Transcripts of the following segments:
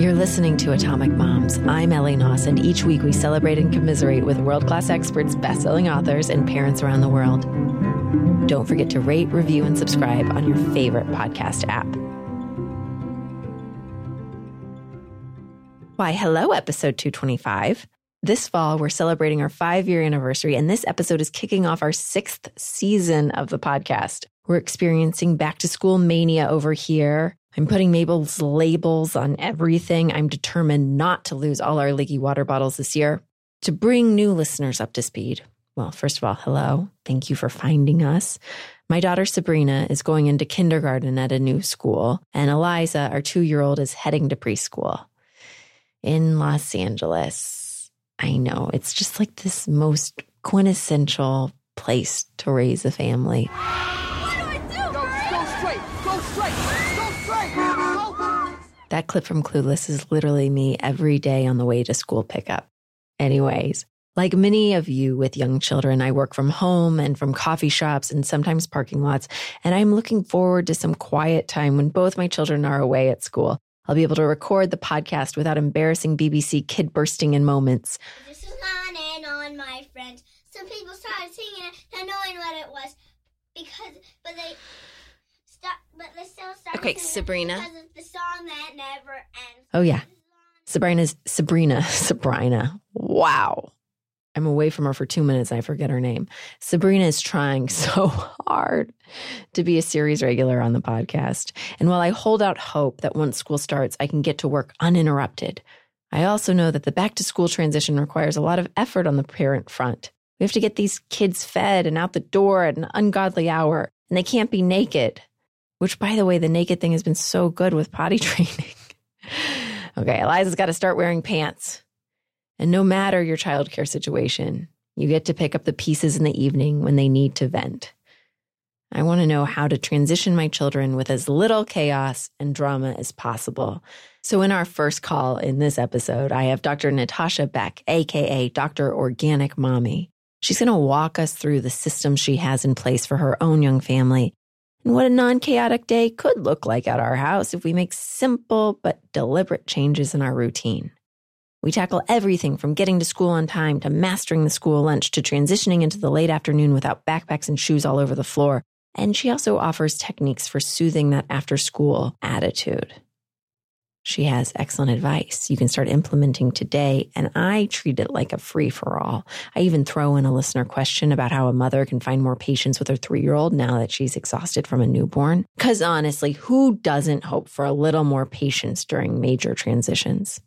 You're listening to Atomic Moms. I'm Ellie Knaus, and each week we celebrate and commiserate with world class experts, best selling authors, and parents around the world. Don't forget to rate, review, and subscribe on your favorite podcast app. Why, hello, episode 225. This fall, we're celebrating our five year anniversary, and this episode is kicking off our sixth season of the podcast. We're experiencing back to school mania over here. I'm putting Mabel's labels on everything. I'm determined not to lose all our leaky water bottles this year. To bring new listeners up to speed, well, first of all, hello. Thank you for finding us. My daughter Sabrina is going into kindergarten at a new school, and Eliza, our two year old, is heading to preschool in Los Angeles. I know it's just like this most quintessential place to raise a family. That clip from Clueless is literally me every day on the way to school pickup. Anyways, like many of you with young children, I work from home and from coffee shops and sometimes parking lots, and I'm looking forward to some quiet time when both my children are away at school. I'll be able to record the podcast without embarrassing BBC kid bursting in moments. This is on and on, my friends. Some people started singing it, not knowing what it was, because but they stop, but they still. Okay, Sabrina. because it's the song that never ends. Oh, yeah. Sabrina's Sabrina. Sabrina. Wow. I'm away from her for two minutes. I forget her name. Sabrina is trying so hard to be a series regular on the podcast. And while I hold out hope that once school starts, I can get to work uninterrupted, I also know that the back to school transition requires a lot of effort on the parent front. We have to get these kids fed and out the door at an ungodly hour, and they can't be naked. Which, by the way, the naked thing has been so good with potty training. okay, Eliza's got to start wearing pants. And no matter your childcare situation, you get to pick up the pieces in the evening when they need to vent. I want to know how to transition my children with as little chaos and drama as possible. So, in our first call in this episode, I have Dr. Natasha Beck, AKA Dr. Organic Mommy. She's going to walk us through the system she has in place for her own young family and what a non chaotic day could look like at our house if we make simple but deliberate changes in our routine. We tackle everything from getting to school on time to mastering the school lunch to transitioning into the late afternoon without backpacks and shoes all over the floor. And she also offers techniques for soothing that after school attitude. She has excellent advice you can start implementing today, and I treat it like a free for all. I even throw in a listener question about how a mother can find more patience with her three year old now that she's exhausted from a newborn. Because honestly, who doesn't hope for a little more patience during major transitions?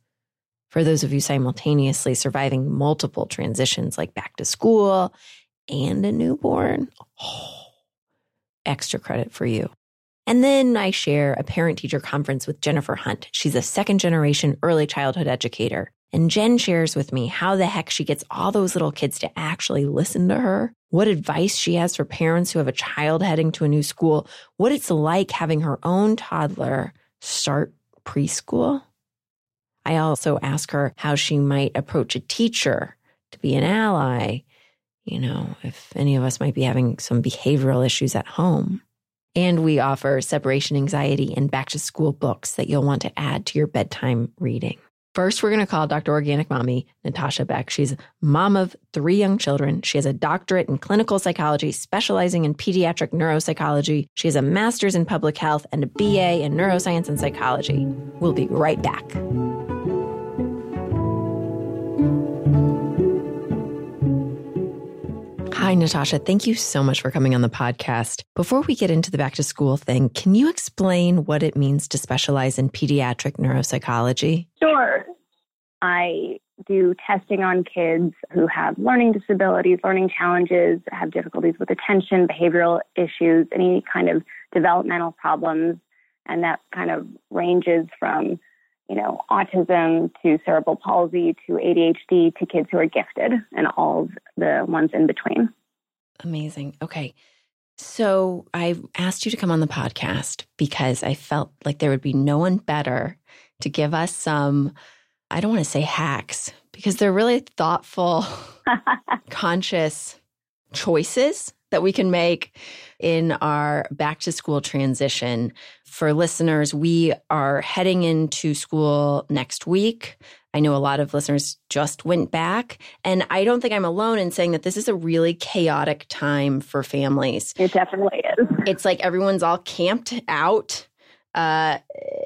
For those of you simultaneously surviving multiple transitions like back to school and a newborn, oh, extra credit for you. And then I share a parent teacher conference with Jennifer Hunt. She's a second generation early childhood educator. And Jen shares with me how the heck she gets all those little kids to actually listen to her, what advice she has for parents who have a child heading to a new school, what it's like having her own toddler start preschool. I also ask her how she might approach a teacher to be an ally, you know, if any of us might be having some behavioral issues at home. And we offer separation anxiety and back to school books that you'll want to add to your bedtime reading. First, we're going to call Dr. Organic Mommy, Natasha Beck. She's mom of three young children. She has a doctorate in clinical psychology, specializing in pediatric neuropsychology. She has a master's in public health and a BA in neuroscience and psychology. We'll be right back. Hi, Natasha. Thank you so much for coming on the podcast. Before we get into the back to school thing, can you explain what it means to specialize in pediatric neuropsychology? Sure. I do testing on kids who have learning disabilities, learning challenges, have difficulties with attention, behavioral issues, any kind of developmental problems. And that kind of ranges from, you know, autism to cerebral palsy to ADHD to kids who are gifted and all the ones in between. Amazing. Okay. So I asked you to come on the podcast because I felt like there would be no one better to give us some, I don't want to say hacks, because they're really thoughtful, conscious choices that we can make in our back to school transition. For listeners, we are heading into school next week. I know a lot of listeners just went back, and I don't think I'm alone in saying that this is a really chaotic time for families. It definitely is. It's like everyone's all camped out uh,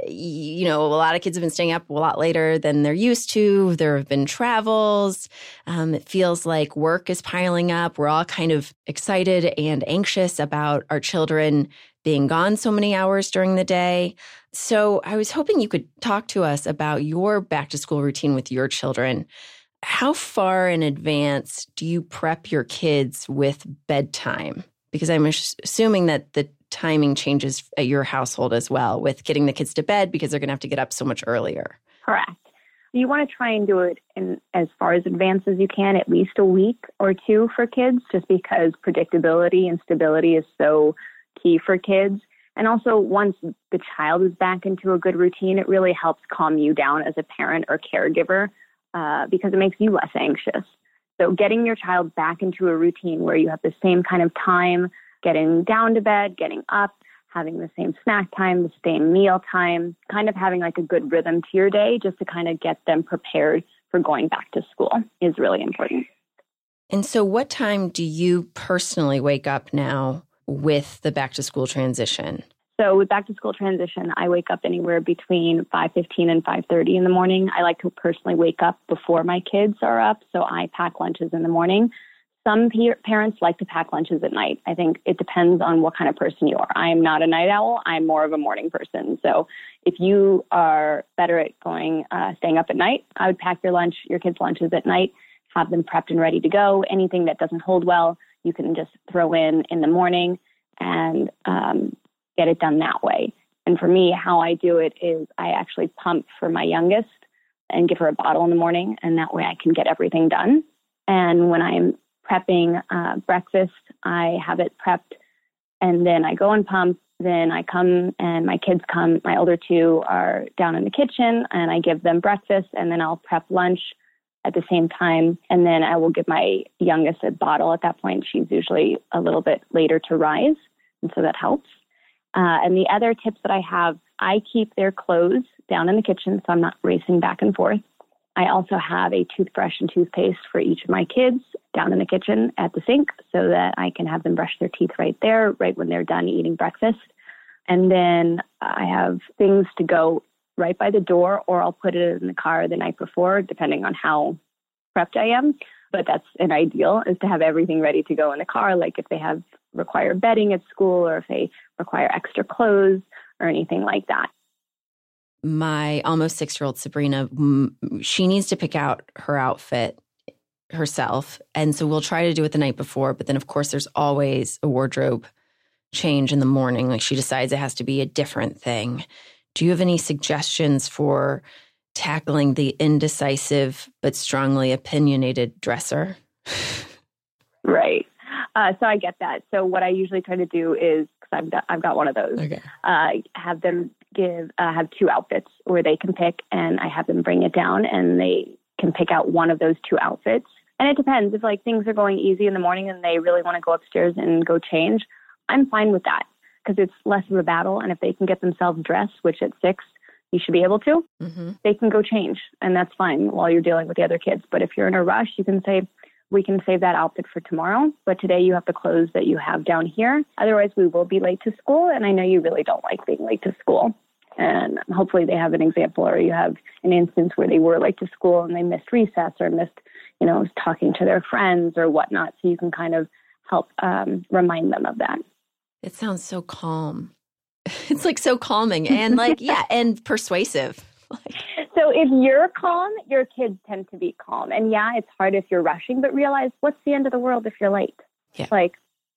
you know, a lot of kids have been staying up a lot later than they're used to. There have been travels. Um, it feels like work is piling up. We're all kind of excited and anxious about our children being gone so many hours during the day. So I was hoping you could talk to us about your back to school routine with your children. How far in advance do you prep your kids with bedtime? Because I'm assuming that the timing changes at your household as well with getting the kids to bed because they're going to have to get up so much earlier. Correct. You want to try and do it in as far as advance as you can, at least a week or two for kids, just because predictability and stability is so key for kids. And also, once the child is back into a good routine, it really helps calm you down as a parent or caregiver uh, because it makes you less anxious. So, getting your child back into a routine where you have the same kind of time getting down to bed, getting up, having the same snack time, the same meal time, kind of having like a good rhythm to your day just to kind of get them prepared for going back to school is really important. And so, what time do you personally wake up now with the back to school transition? So with back to school transition, I wake up anywhere between 5:15 and 5:30 in the morning. I like to personally wake up before my kids are up, so I pack lunches in the morning. Some parents like to pack lunches at night. I think it depends on what kind of person you are. I am not a night owl. I'm more of a morning person. So if you are better at going, uh, staying up at night, I would pack your lunch, your kids' lunches at night, have them prepped and ready to go. Anything that doesn't hold well, you can just throw in in the morning and um, get it done that way. And for me, how I do it is I actually pump for my youngest and give her a bottle in the morning, and that way I can get everything done. And when I'm prepping uh, breakfast. I have it prepped and then I go and pump. Then I come and my kids come. My older two are down in the kitchen and I give them breakfast and then I'll prep lunch at the same time. And then I will give my youngest a bottle at that point. She's usually a little bit later to rise. And so that helps. Uh, and the other tips that I have, I keep their clothes down in the kitchen so I'm not racing back and forth. I also have a toothbrush and toothpaste for each of my kids down in the kitchen at the sink so that I can have them brush their teeth right there, right when they're done eating breakfast. And then I have things to go right by the door, or I'll put it in the car the night before, depending on how prepped I am. But that's an ideal is to have everything ready to go in the car, like if they have require bedding at school or if they require extra clothes or anything like that my almost six year old Sabrina, she needs to pick out her outfit herself. And so we'll try to do it the night before. But then, of course, there's always a wardrobe change in the morning. Like she decides it has to be a different thing. Do you have any suggestions for tackling the indecisive but strongly opinionated dresser? right. Uh, so I get that. So what I usually try to do is because I've got, I've got one of those. Okay. Uh, have them give uh, have two outfits where they can pick, and I have them bring it down, and they can pick out one of those two outfits. And it depends if like things are going easy in the morning and they really want to go upstairs and go change. I'm fine with that because it's less of a battle. And if they can get themselves dressed, which at six you should be able to, mm-hmm. they can go change, and that's fine while you're dealing with the other kids. But if you're in a rush, you can say, we can save that outfit for tomorrow, but today you have the clothes that you have down here. Otherwise, we will be late to school, and I know you really don't like being late to school. And hopefully, they have an example or you have an instance where they were late to school and they missed recess or missed, you know, talking to their friends or whatnot. So you can kind of help um, remind them of that. It sounds so calm. It's like so calming and like, yeah, and persuasive. so if you're calm, your kids tend to be calm. And yeah, it's hard if you're rushing, but realize what's the end of the world if you're late? Yeah. Like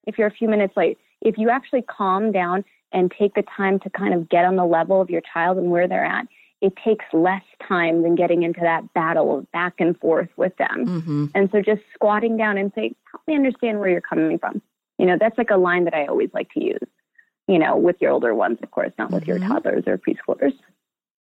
if you're a few minutes late, if you actually calm down and take the time to kind of get on the level of your child and where they're at, it takes less time than getting into that battle of back and forth with them. Mm-hmm. And so just squatting down and say, help me understand where you're coming from. You know, that's like a line that I always like to use, you know, with your older ones, of course, not with mm-hmm. your toddlers or preschoolers.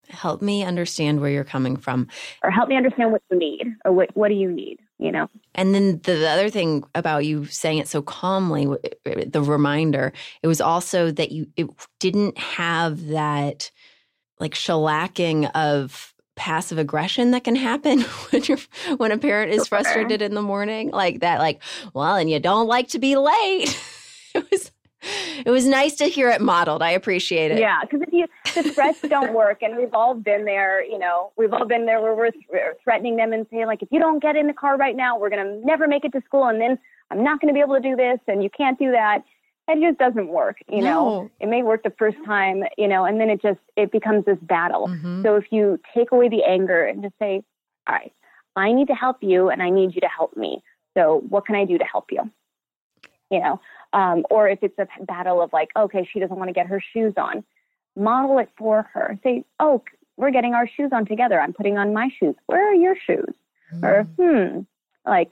Help me understand where you're coming from. Or help me understand what you need or what, what do you need? you know. And then the, the other thing about you saying it so calmly, the reminder, it was also that you it didn't have that like shellacking of passive aggression that can happen when you're when a parent is frustrated in the morning like that like well and you don't like to be late it was it was nice to hear it modeled. I appreciate it. Yeah, because if you the threats don't work, and we've all been there. You know, we've all been there where we're, th- threatening them and saying like, if you don't get in the car right now, we're gonna never make it to school, and then I'm not gonna be able to do this, and you can't do that. It just doesn't work. You No. know, it may work the first time, you know, and then it just it becomes this battle. Mhm. So if you take away the anger and just say, all right, I need to help you, and I need you to help me. So what can I do to help you? You know, um, or if it's a battle of like, okay, she doesn't want to get her shoes on, model it for her. Say, oh, we're getting our shoes on together. I'm putting on my shoes. Where are your shoes? Or, hmm, like,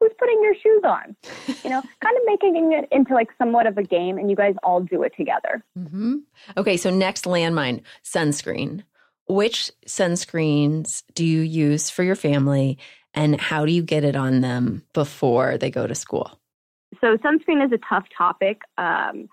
who's putting your shoes on? You know, kind of making it into like somewhat of a game and you guys all do it together. hmm Okay, so next landmine sunscreen. Which sunscreens do you use for your family and how do you get it on them before they go to school? So sunscreen is a tough topic. Um,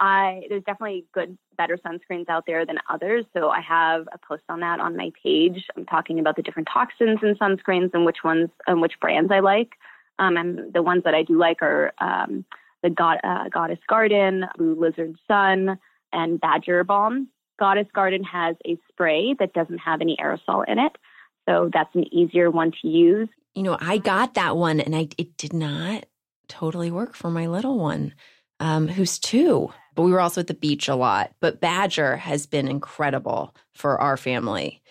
I there's definitely good, better sunscreens out there than others. So I have a post on that on my page. I'm talking about the different toxins in sunscreens and which ones and which brands I like. Um, and the ones that I do like are um, the God, uh, Goddess Garden, Blue Lizard Sun, and Badger Balm. Goddess Garden has a spray that doesn't have any aerosol in it, so that's an easier one to use. You know, I got that one and I it did not totally work for my little one, um, who's two. But we were also at the beach a lot. But Badger has been incredible for our family.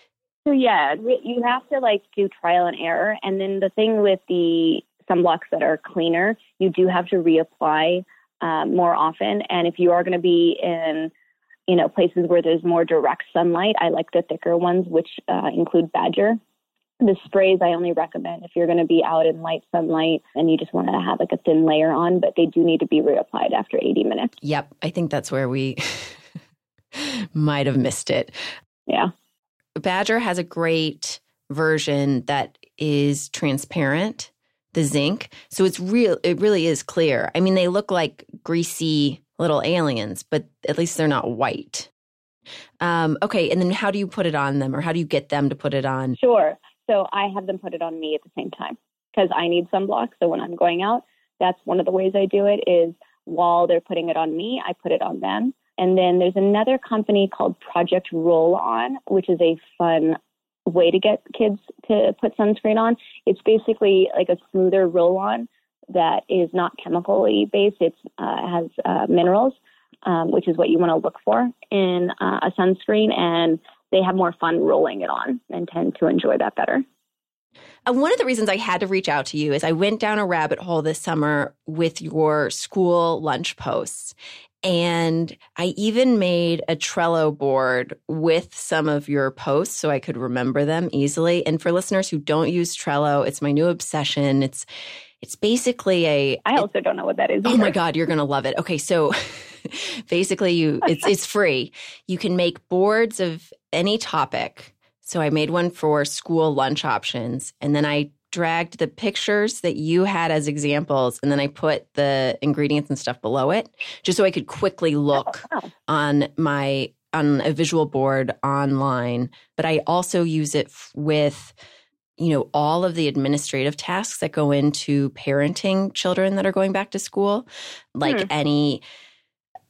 So yeah, you have to like do trial and error. And then the thing with the sunblocks that are cleaner, you do have to reapply um, more often. And if you are going to be in, you know, places where there's more direct sunlight, I like the thicker ones, which uh, include Badger. The sprays I only recommend if you're going to be out in light sunlight and you just want to have like a thin layer on, but they do need to be reapplied after 80 minutes. Yep, I think that's where we might have missed it. Yeah. Badger has a great version that is transparent, the zinc. So it's real it really is clear. I mean, they look like greasy little aliens, but at least they're not white. Um, okay, and then how do you put it on them or how do you get them to put it on? Sure. So I have them put it on me at the same time because I need sunblock. So when I'm going out, that's one of the ways I do it is while they're putting it on me, I put it on them. And then there's another company called Project Roll On, which is a fun way to get kids to put sunscreen on. It's basically like a smoother roll on that is not chemically based. It uh, has uh, minerals, um, which is what you want to look for in uh, a sunscreen. And they have more fun rolling it on and tend to enjoy that better. Uh, one of the reasons I had to reach out to you is I went down a rabbit hole this summer with your school lunch posts. And I even made a Trello board with some of your posts so I could remember them easily. And for listeners who don't use Trello, it's my new obsession. It's it's basically a I also don't know what that is. Oh my god, you're going to love it. Okay, so basically you it's it's free. You can make boards of any topic. So I made one for school lunch options and then I dragged the pictures that you had as examples and then I put the ingredients and stuff below it just so I could quickly oh, look wow. on my on a visual board online but i also use it f- with you know all of the administrative tasks that go into parenting children that are going back to school like Hmm. any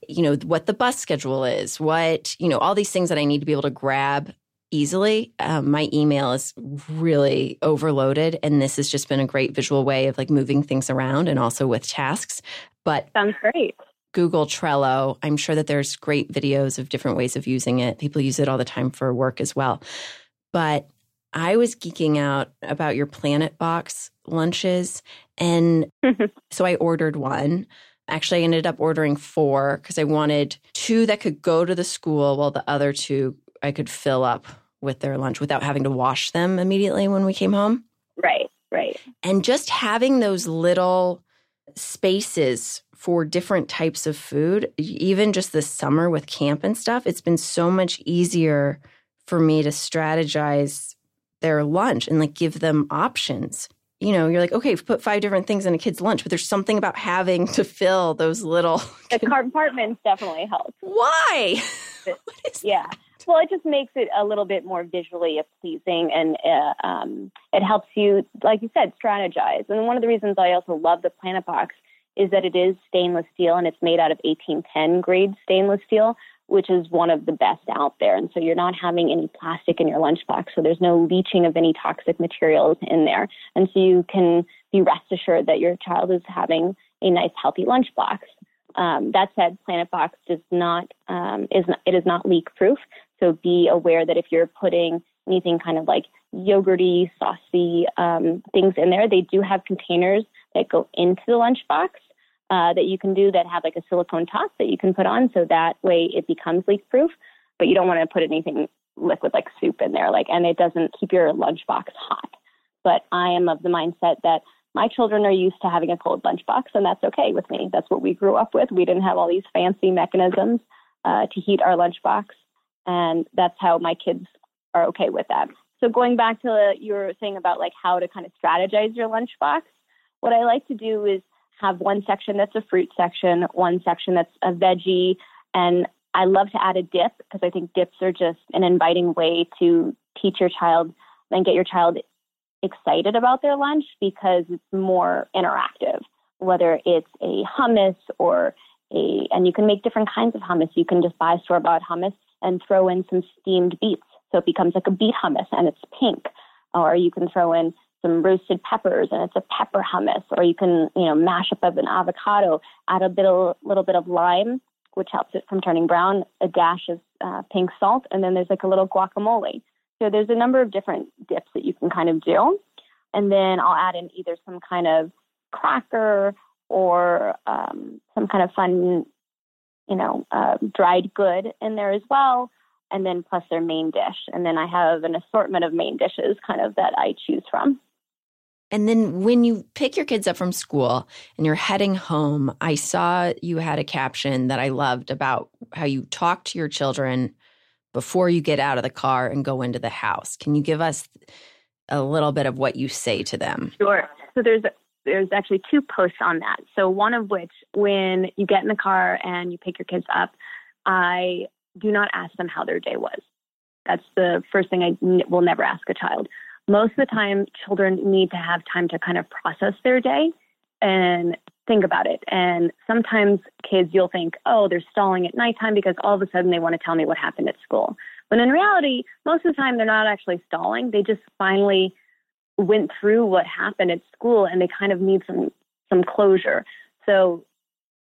you know what the bus schedule is what you know all these things that i need to be able to grab easily um, my email is really overloaded and this has just been a great visual way of like moving things around and also with tasks but Sounds great. Google Trello. I'm sure that there's great videos of different ways of using it. People use it all the time for work as well. But I was geeking out about your Planet Box lunches. And so I ordered one. Actually, I ended up ordering four because I wanted two that could go to the school while the other two I could fill up with their lunch without having to wash them immediately when we came home. Right, right. And just having those little spaces for different types of food, even just this summer with camp and stuff, it's been so much easier for me to strategize their lunch and like give them options. you know, you're like, okay, put five different things in a kid's lunch, but there's something about having to fill those little. The compartments definitely help. Why? yeah. Well, it just makes it a little bit more visually pleasing and uh, um, it helps you, like you said, strategize. And one of the reasons I also love the Planet Box is that it is stainless steel and it's made out of 1810 grade stainless steel, which is one of the best out there. And so you're not having any plastic in your lunchbox. So there's no leaching of any toxic materials in there. And so you can be rest assured that your child is having a nice, healthy lunchbox. Um, that said, Planet Box does not um, is not, it is not leak proof. So be aware that if you're putting anything kind of like yogurty, saucy um, things in there, they do have containers that go into the lunchbox uh, that you can do that have like a silicone top that you can put on so that way it becomes leak proof, but you don't want to put anything liquid like soup in there, like, and it doesn't keep your lunchbox hot. But I am of the mindset that my children are used to having a cold lunchbox, and that's okay with me. That's what we grew up with. We didn't have all these fancy mechanisms uh, to heat our lunchbox, and that's how my kids are okay with that. So going back to your thing about like how to kind of strategize your lunchbox, what I like to do is have one section that's a fruit section, one section that's a veggie, and I love to add a dip because I think dips are just an inviting way to teach your child and get your child excited about their lunch because it's more interactive. Whether it's a hummus or a, and you can make different kinds of hummus. You can just buy store bought hummus and throw in some steamed beets. So it becomes like a beet hummus and it's pink. Or you can throw in some roasted peppers and it's a pepper hummus or you can you know mash up an avocado add a bit of, little bit of lime which helps it from turning brown a dash of uh, pink salt and then there's like a little guacamole so there's a number of different dips that you can kind of do and then i'll add in either some kind of cracker or um, some kind of fun you know uh, dried good in there as well and then plus their main dish. And then I have an assortment of main dishes kind of that I choose from. And then when you pick your kids up from school and you're heading home, I saw you had a caption that I loved about how you talk to your children before you get out of the car and go into the house. Can you give us a little bit of what you say to them? Sure. So there's there's actually two posts on that. So one of which when you get in the car and you pick your kids up, I do not ask them how their day was. That's the first thing I will never ask a child most of the time children need to have time to kind of process their day and think about it. And sometimes kids, you'll think, oh, they're stalling at nighttime because all of a sudden they want to tell me what happened at school. But in reality, most of the time they're not actually stalling. They just finally went through what happened at school and they kind of need some some closure. So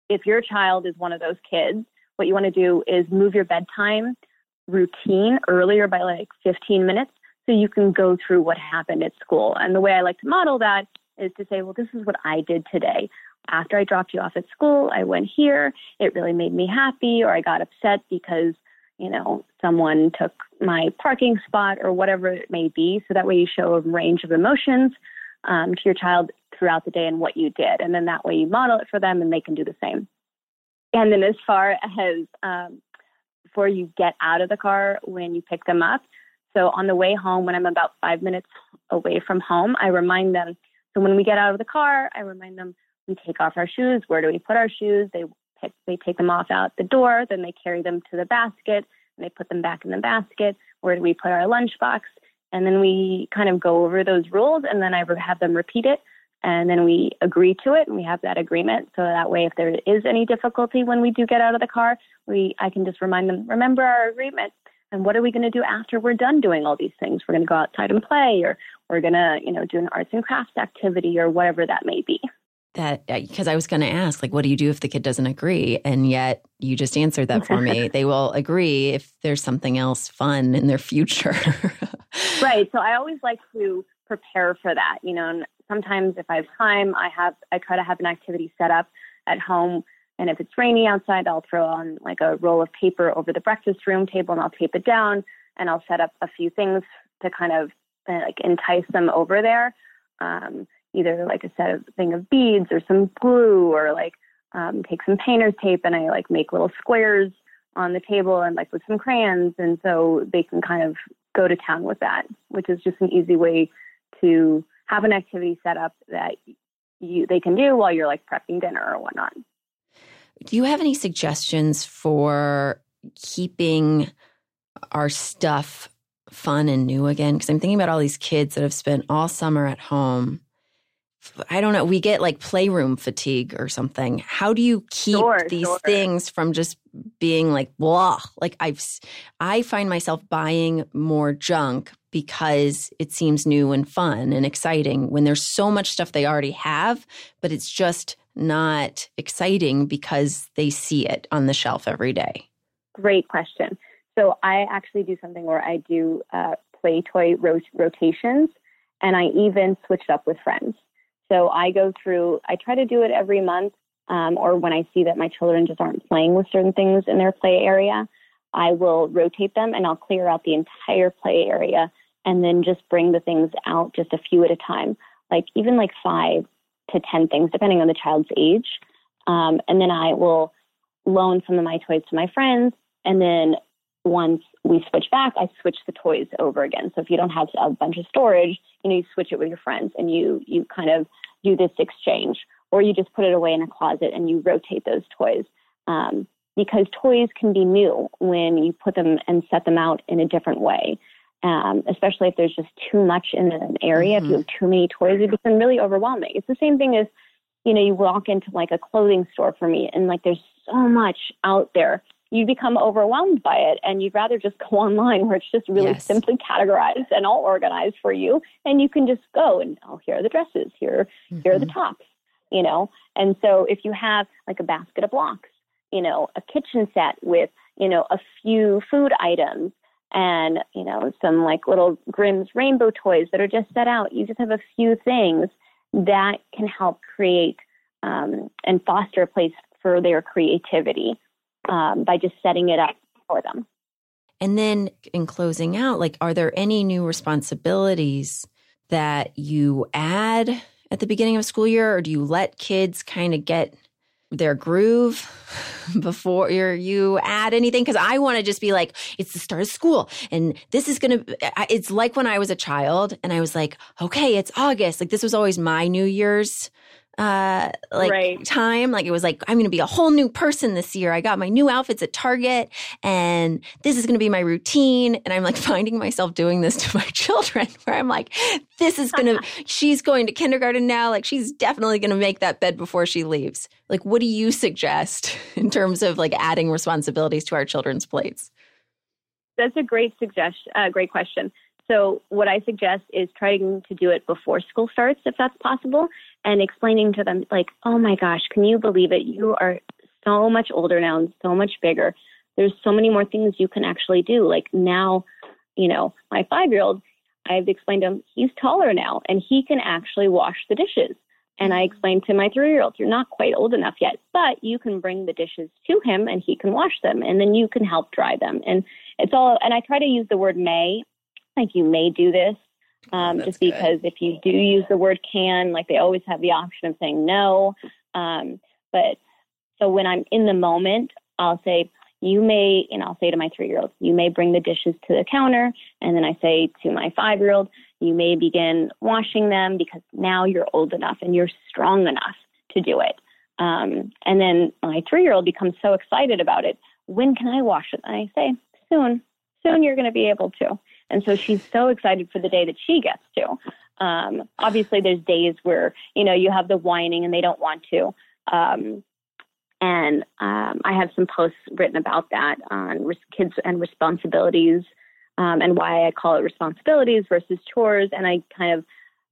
if your child is one of those kids, what you want to do is move your bedtime routine earlier by like 15 minutes so you can go through what happened at school. And the way I like to model that is to say, well, this is what I did today. After I dropped you off at school, I went here. It really made me happy, or I got upset because, you know, someone took my parking spot or whatever it may be. So that way you show a range of emotions um, to your child throughout the day and what you did. And then that way you model it for them and they can do the same. And then as far as um, before you get out of the car when you pick them up, so on the way home, when I'm about five minutes away from home, I remind them. So when we get out of the car, I remind them we take off our shoes. Where do we put our shoes? They pick, they take them off out the door. Then they carry them to the basket and they put them back in the basket. Where do we put our lunchbox? And then we kind of go over those rules, and then I have them repeat it, and then we agree to it, and we have that agreement. So that way, if there is any difficulty when we do get out of the car, we I can just remind them, remember our agreement and what are we going to do after we're done doing all these things? We're going to go outside and play, or we're going to, you know, do an arts and crafts activity, or whatever that may be. That because uh, I was going to ask, like, what do you do if the kid doesn't agree? And yet you just answered that for me. they will agree if there's something else fun in their future. right. So I always like to prepare for that. You know, and sometimes if I have time, I have I try to have an activity set up at home and if it's rainy outside, I'll throw on like a roll of paper over the breakfast room table and I'll tape it down and I'll set up a few things to kind of uh, like entice them over there. Um, either like a set of thing of beads or some glue or like um, take some painter's tape and I like make little squares on the table and like with some crayons. And so they can kind of go to town with that, which is just an easy way to have an activity set up that you they can do while you're like prepping dinner or whatnot. Do you have any suggestions for keeping our stuff fun and new again? Because I'm thinking about all these kids that have spent all summer at home. I don't know. We get like playroom fatigue or something. How do you keep Sure, these sure. things from just being like blah? Like I've, I find myself buying more junk because it seems new and fun and exciting when there's so much stuff they already have, but it's just not exciting because they see it on the shelf every day. Great question. So I actually do something where I do uh, play toy rot- rotations, and I even switch it up with friends. So I go through. I try to do it every month, um, or when I see that my children just aren't playing with certain things in their play area, I will rotate them and I'll clear out the entire play area, and then just bring the things out just a few at a time, like even like five to ten things, depending on the child's age. Um, and then I will loan some of my toys to my friends and then once we switch back, I switch the toys over again. So if you don't have a bunch of storage, you know, you switch it with your friends and you you kind of do this exchange, or you just put it away in a closet and you rotate those toys. Um, because toys can be new when you put them and set them out in a different way. Um, especially if there's just too much in an area. If you have too many toys, it becomes really overwhelming. It's the same thing as, you know, you walk into like a clothing store for me and like there's so much out there you become overwhelmed by it and you'd rather just go online where it's just really Yes. simply categorized and all organized for you and you can just go and oh here are the dresses here here are the Mhm. tops you know and so if you have like a basket of blocks you know a kitchen set with you know a few food items and you know some like little grimm's rainbow toys that are just set out you just have a few things that can help create um, and foster a place for their creativity um, by just setting it up for them. And then in closing out, like, are there any new responsibilities that you add at the beginning of school year, or do you let kids kind of get their groove before you're, add anything? Because I want to just be like, it's the start of school, and this is gonna. It's like when I was a child, and I was like, okay, it's August. Like this was always my New Year's uh like Right. time like it was like i'm gonna be a whole new person this year i got my new outfits at target and this is to be my routine and i'm like finding myself doing this to my children where i'm like this is to she's going to kindergarten now like she's definitely to make that bed before she leaves like what do you suggest in terms of like adding responsibilities to our children's plates That's a great suggestion. Uh, great question. So what I suggest is trying to do it before school starts, if that's possible, and explaining to them like, "Oh my gosh, can you believe it? You are so much older now and so much bigger. There's so many more things you can actually do. Like now, you know, my five-year-old, I've explained to him he's taller now and he can actually wash the dishes. And I explained to my three-year-old, you're not quite old enough yet, but you can bring the dishes to him and he can wash them, and then you can help dry them. And it's all. And I try to use the word may, like you may do this, um, That's just good. because if you do use the word can, like they always have the option of saying no. Um, but so when I'm in the moment, I'll say, you may, and I'll say to my three year old, you may bring the dishes to the counter. And then I say to my five year old, you may begin washing them because now you're old enough and you're strong enough to do it. Um, and then my three year old becomes so excited about it. When can I wash it? And I say, soon, soon you're going to be able to. And so she's so excited for the day that she gets to. Um, obviously, there's days where, you know, you have the whining and they don't want to. Um, and um, I have some posts written about that on kids and responsibilities um, and why I call it responsibilities versus chores. And I kind of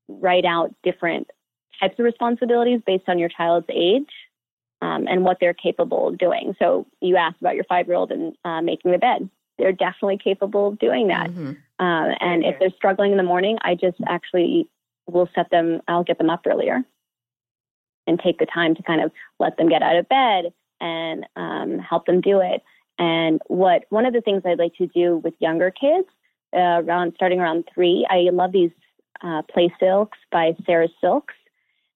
write out different types of responsibilities based on your child's age um, and what they're capable of doing. So you asked about your five year old and uh, making the bed. They're definitely capable of doing that. Mhm. Uh, and if they're struggling in the morning, I just actually will set them, I'll get them up earlier and take the time to kind of let them get out of bed and um, help them do it. And what one of the things I'd like to do with younger kids, uh, around starting around three, I love these uh, play silks by Sarah Silks,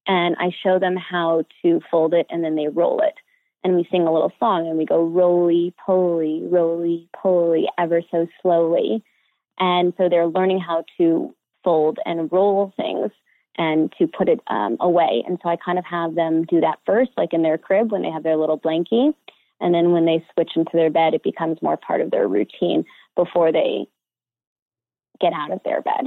and I show them how to fold it and then they roll it. And we sing a little song and we go roly poly, roly poly, ever so slowly. And so they're learning how to fold and roll things and to put it um, away. And so I kind of have them do that first, like in their crib when they have their little blankie. And then when they switch into their bed, it becomes more part of their routine before they get out of their bed.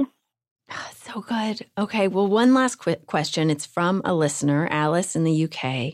So good. Okay. Well, one last quick question. It's from a listener, Alice in the UK.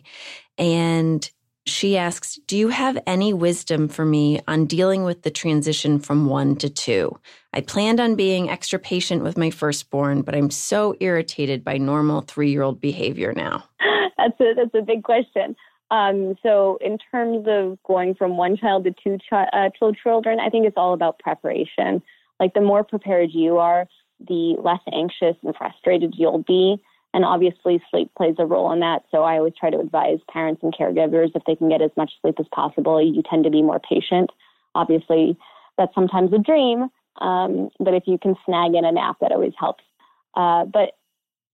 And she asks, Do you have any wisdom for me on dealing with the transition from one to two? I planned on being extra patient with my firstborn, but I'm so irritated by normal three year old behavior now. that's, a, that's a big question. Um, so, in terms of going from one child to two chi- uh, children, I think it's all about preparation. Like, the more prepared you are, the less anxious and frustrated you'll be. And obviously, sleep plays a role in that. So I always try to advise parents and caregivers if they can get as much sleep as possible, you tend to be more patient. Obviously, that's sometimes a dream, um, but if you can snag in a nap, that always helps. Uh, but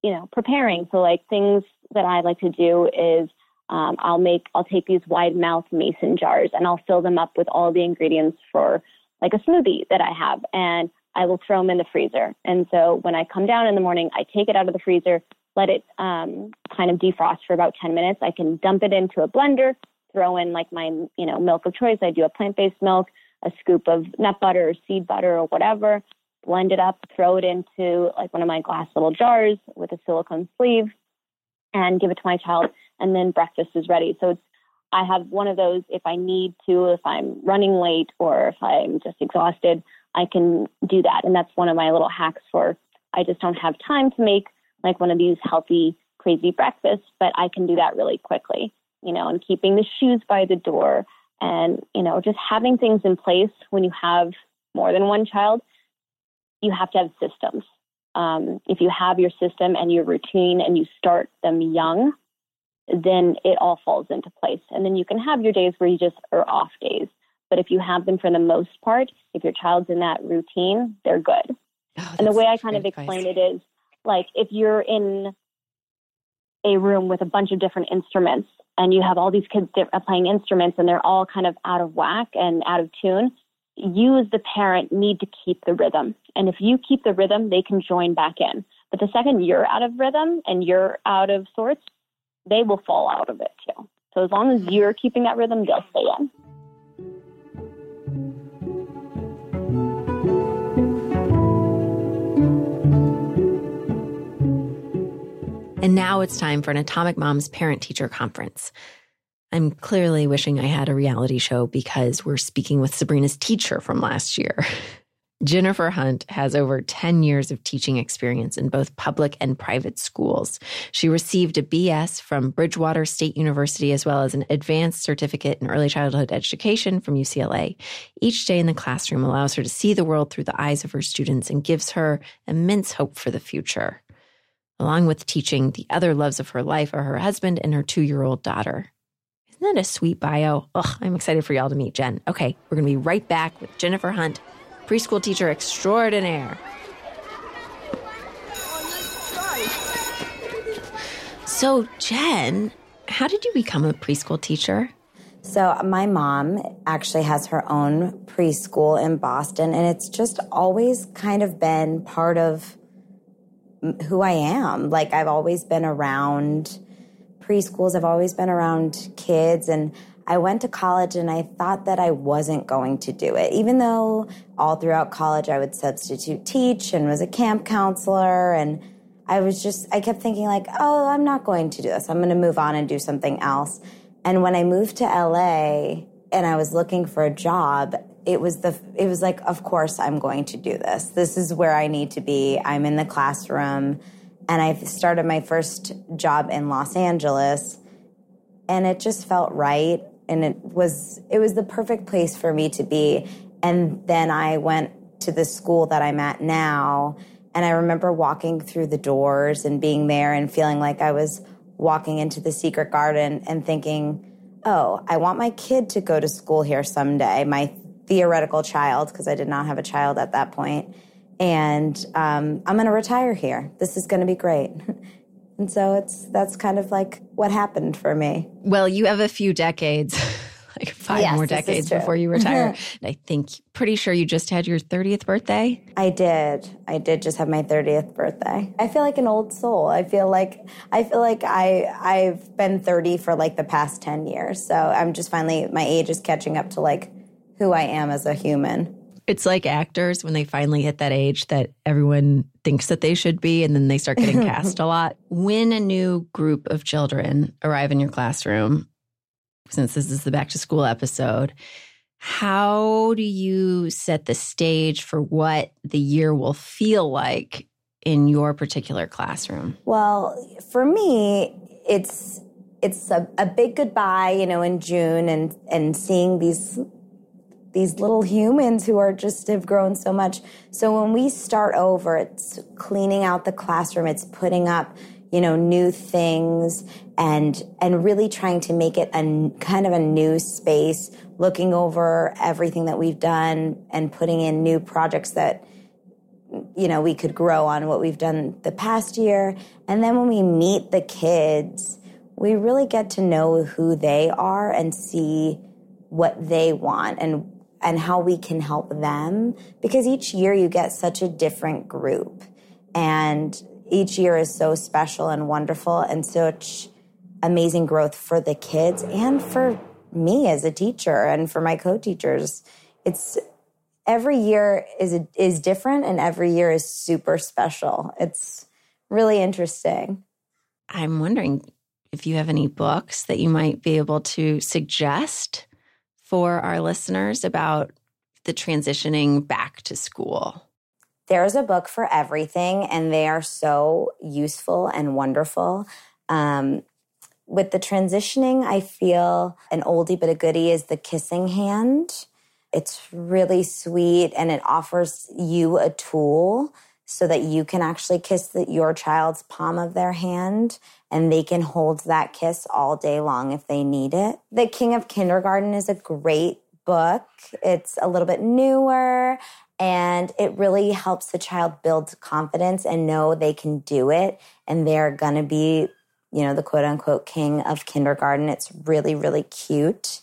you know, preparing. So like things that I like to do is um, I'll make I'll take these wide mouth mason jars and I'll fill them up with all the ingredients for like a smoothie that I have, and I will throw them in the freezer. And so when I come down in the morning, I take it out of the freezer, let it um, kind of defrost for about 10 minutes. I can dump it into a blender, throw in like my, you know, milk of choice. I do a plant-based milk, a scoop of nut butter or seed butter or whatever, blend it up, throw it into like one of my glass little jars with a silicone sleeve and give it to my child. And then breakfast is ready. So it's, I have one of those if I need to, if I'm running late or if I'm just exhausted, I can do that. And that's one of my little hacks for I just don't have time to make like one of these healthy, crazy breakfasts, but I can do that really quickly, you know, and keeping the shoes by the door and, you know, just having things in place when you have more than one child, you have to have systems. Um, if you have your system and your routine and you start them young, then it all falls into place. And then you can have your days where you just are off days. But if you have them for the most part, if your child's in that routine, they're good. Oh, and the way I kind of explain advice. it is like if you're in a room with a bunch of different instruments and you have all these kids uh, playing instruments and they're all kind of out of whack and out of tune, you as the parent need to keep the rhythm. And if you keep the rhythm, they can join back in. But the second you're out of rhythm and you're out of sorts, they will fall out of it too. So as long as you're keeping that rhythm, they'll stay in. And now it's time for an Atomic Moms Parent Teacher Conference. I'm clearly wishing I had a reality show because we're speaking with Sabrina's teacher from last year. Jennifer Hunt has over 10 years of teaching experience in both public and private schools. She received a BS from Bridgewater State University as well as an advanced certificate in early childhood education from UCLA. Each day in the classroom allows her to see the world through the eyes of her students and gives her immense hope for the future. Along with teaching, the other loves of her life are her husband and her two year old daughter. Isn't that a sweet bio? Ugh, I'm excited for y'all to meet Jen. Okay, we're going to be right back with Jennifer Hunt, preschool teacher extraordinaire. So, Jen, how did you become a preschool teacher? So, my mom actually has her own preschool in Boston, and it's just always kind of been part of who I am. Like I've always been around preschools, I've always been around kids and I went to college and I thought that I wasn't going to do it. Even though all throughout college I would substitute teach and was a camp counselor and I was just I kept thinking like, "Oh, I'm not going to do this. I'm going to move on and do something else." And when I moved to LA and I was looking for a job, it was the it was like of course I'm going to do this. This is where I need to be. I'm in the classroom and I started my first job in Los Angeles and it just felt right and it was it was the perfect place for me to be. And then I went to the school that I'm at now and I remember walking through the doors and being there and feeling like I was walking into the secret garden and thinking, oh, I want my kid to go to school here someday. My theoretical child because I did not have a child at that point. And um, I'm going to retire here. This is going to be great. and so it's that's kind of like what happened for me. Well, you have a few decades like five Yes, more decades before you retire. and I think, pretty sure you just had your 30th birthday. I did. I did just have my 30th birthday. I feel like an old soul. I feel like I feel like I I've been 30 for like the past 10 years. So I'm just finally my age is catching up to like who I am as a human. It's like actors when they finally hit that age that everyone thinks that they should be, and then they start getting cast a lot. When a new group of children arrive in your classroom, since this is the back to school episode, how do you set the stage for what the year will feel like in your particular classroom? Well, for me, it's it's a, a big goodbye, you know, in June and and seeing these these little humans who are just have grown so much. So when we start over, it's cleaning out the classroom, it's putting up, you know, new things and and really trying to make it a kind of a new space, looking over everything that we've done and putting in new projects that you know we could grow on what we've done the past year. And then when we meet the kids, we really get to know who they are and see what they want and and how we can help them because each year you get such a different group. And each year is so special and wonderful and such amazing growth for the kids and for me as a teacher and for my co-teachers. It's every year is is different and every year is super special. It's really interesting. I'm wondering if you have any books that you might be able to suggest for our listeners about the transitioning back to school. there's a book for everything and they are so useful and wonderful um, with the transitioning i feel an oldie but a goodie is the kissing hand it's really sweet and it offers you a tool so that you can actually kiss the, your child's palm of their hand and they can hold that kiss all day long if they need it. The King of Kindergarten is a great book. It's a little bit newer and it really helps the child build confidence and know they can do it and they're going to be, you know, the quote unquote king of kindergarten. It's really, really cute.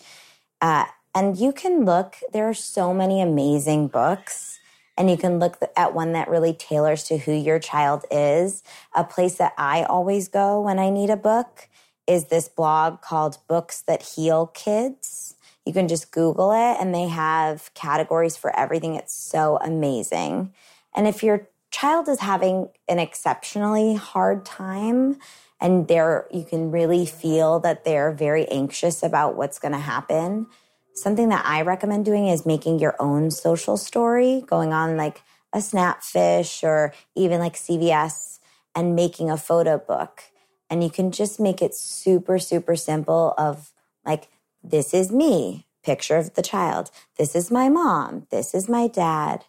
Uh, and you can look, there are so many amazing books and you can look at one that really tailors to who your child is. A place that I always go when I need a book is this blog called Books That Heal Kids. You can just Google it and they have categories for everything. It's so amazing. And if your child is having an exceptionally hard time and they're you can really feel that they're very anxious about what's going to happen, something that I recommend doing is making your own social story, going on like a Snapfish or even like CVS and making a photo book. And you can just make it super, super simple of like, this is me, picture of the child. This is my mom. This is my dad.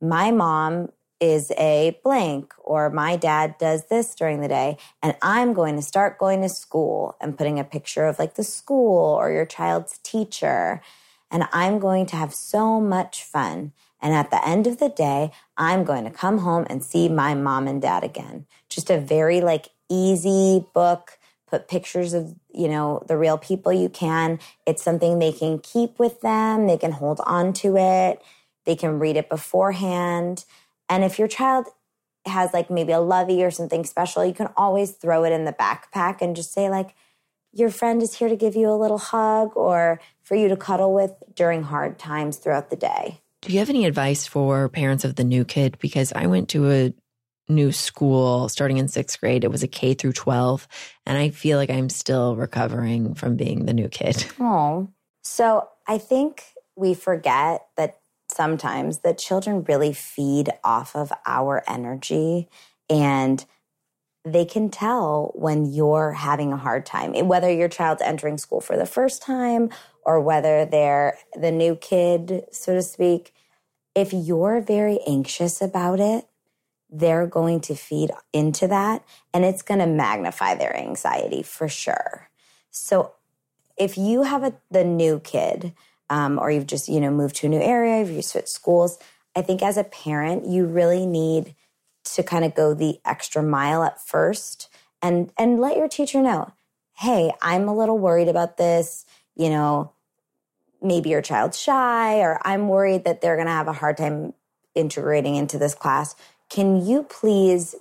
My mom is a blank, or my dad does this during the day, and I'm going to start going to school and putting a picture of like the school or your child's teacher. And I'm going to have so much fun. And at the end of the day, I'm going to come home and see my mom and dad again. Just a very like easy book. Put pictures of, you know, the real people you can. It's something they can keep with them. They can hold on to it. They can read it beforehand. And if your child has like maybe a lovey or something special, you can always throw it in the backpack and just say like, your friend is here to give you a little hug or for you to cuddle with during hard times throughout the day. Do you have any advice for parents of the new kid? Because I went to a new school starting in sixth grade. It was a K through 12. And I feel like I'm still recovering from being the new kid. Oh. So I think we forget that sometimes that children really feed off of our energy and they can tell when you're having a hard time, eh, whether your child's entering school for the first time or whether they're the new kid, so to speak. If you're very anxious about it, they're going to feed into that and it's going to magnify their anxiety for sure. So if you have a, the new kid, um, or you've just you know moved to a new area, if you switched schools, I think as a parent you really need to kind of go the extra mile at first and and let your teacher know, hey, I'm a little worried about this. You know, maybe your child's shy or I'm worried that they're going to have a hard time integrating into this class. Can you please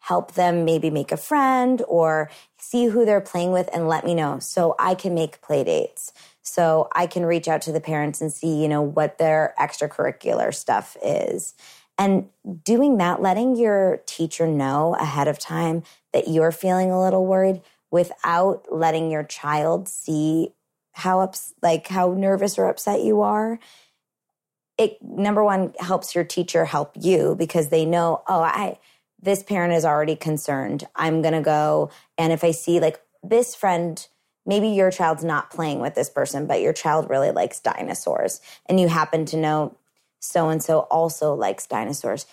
help them maybe make a friend or see who they're playing with and let me know so I can make play dates. So I can reach out to the parents and see, you know, what their extracurricular stuff is. And doing that, letting your teacher know ahead of time that you're feeling a little worried without letting your child see how ups, like how nervous or upset you are it number one helps your teacher help you because they know oh i this parent is already concerned i'm going to go and if i see like this friend maybe your child's not playing with this person but your child really likes dinosaurs. And you happen to know so and so also likes dinosaurs.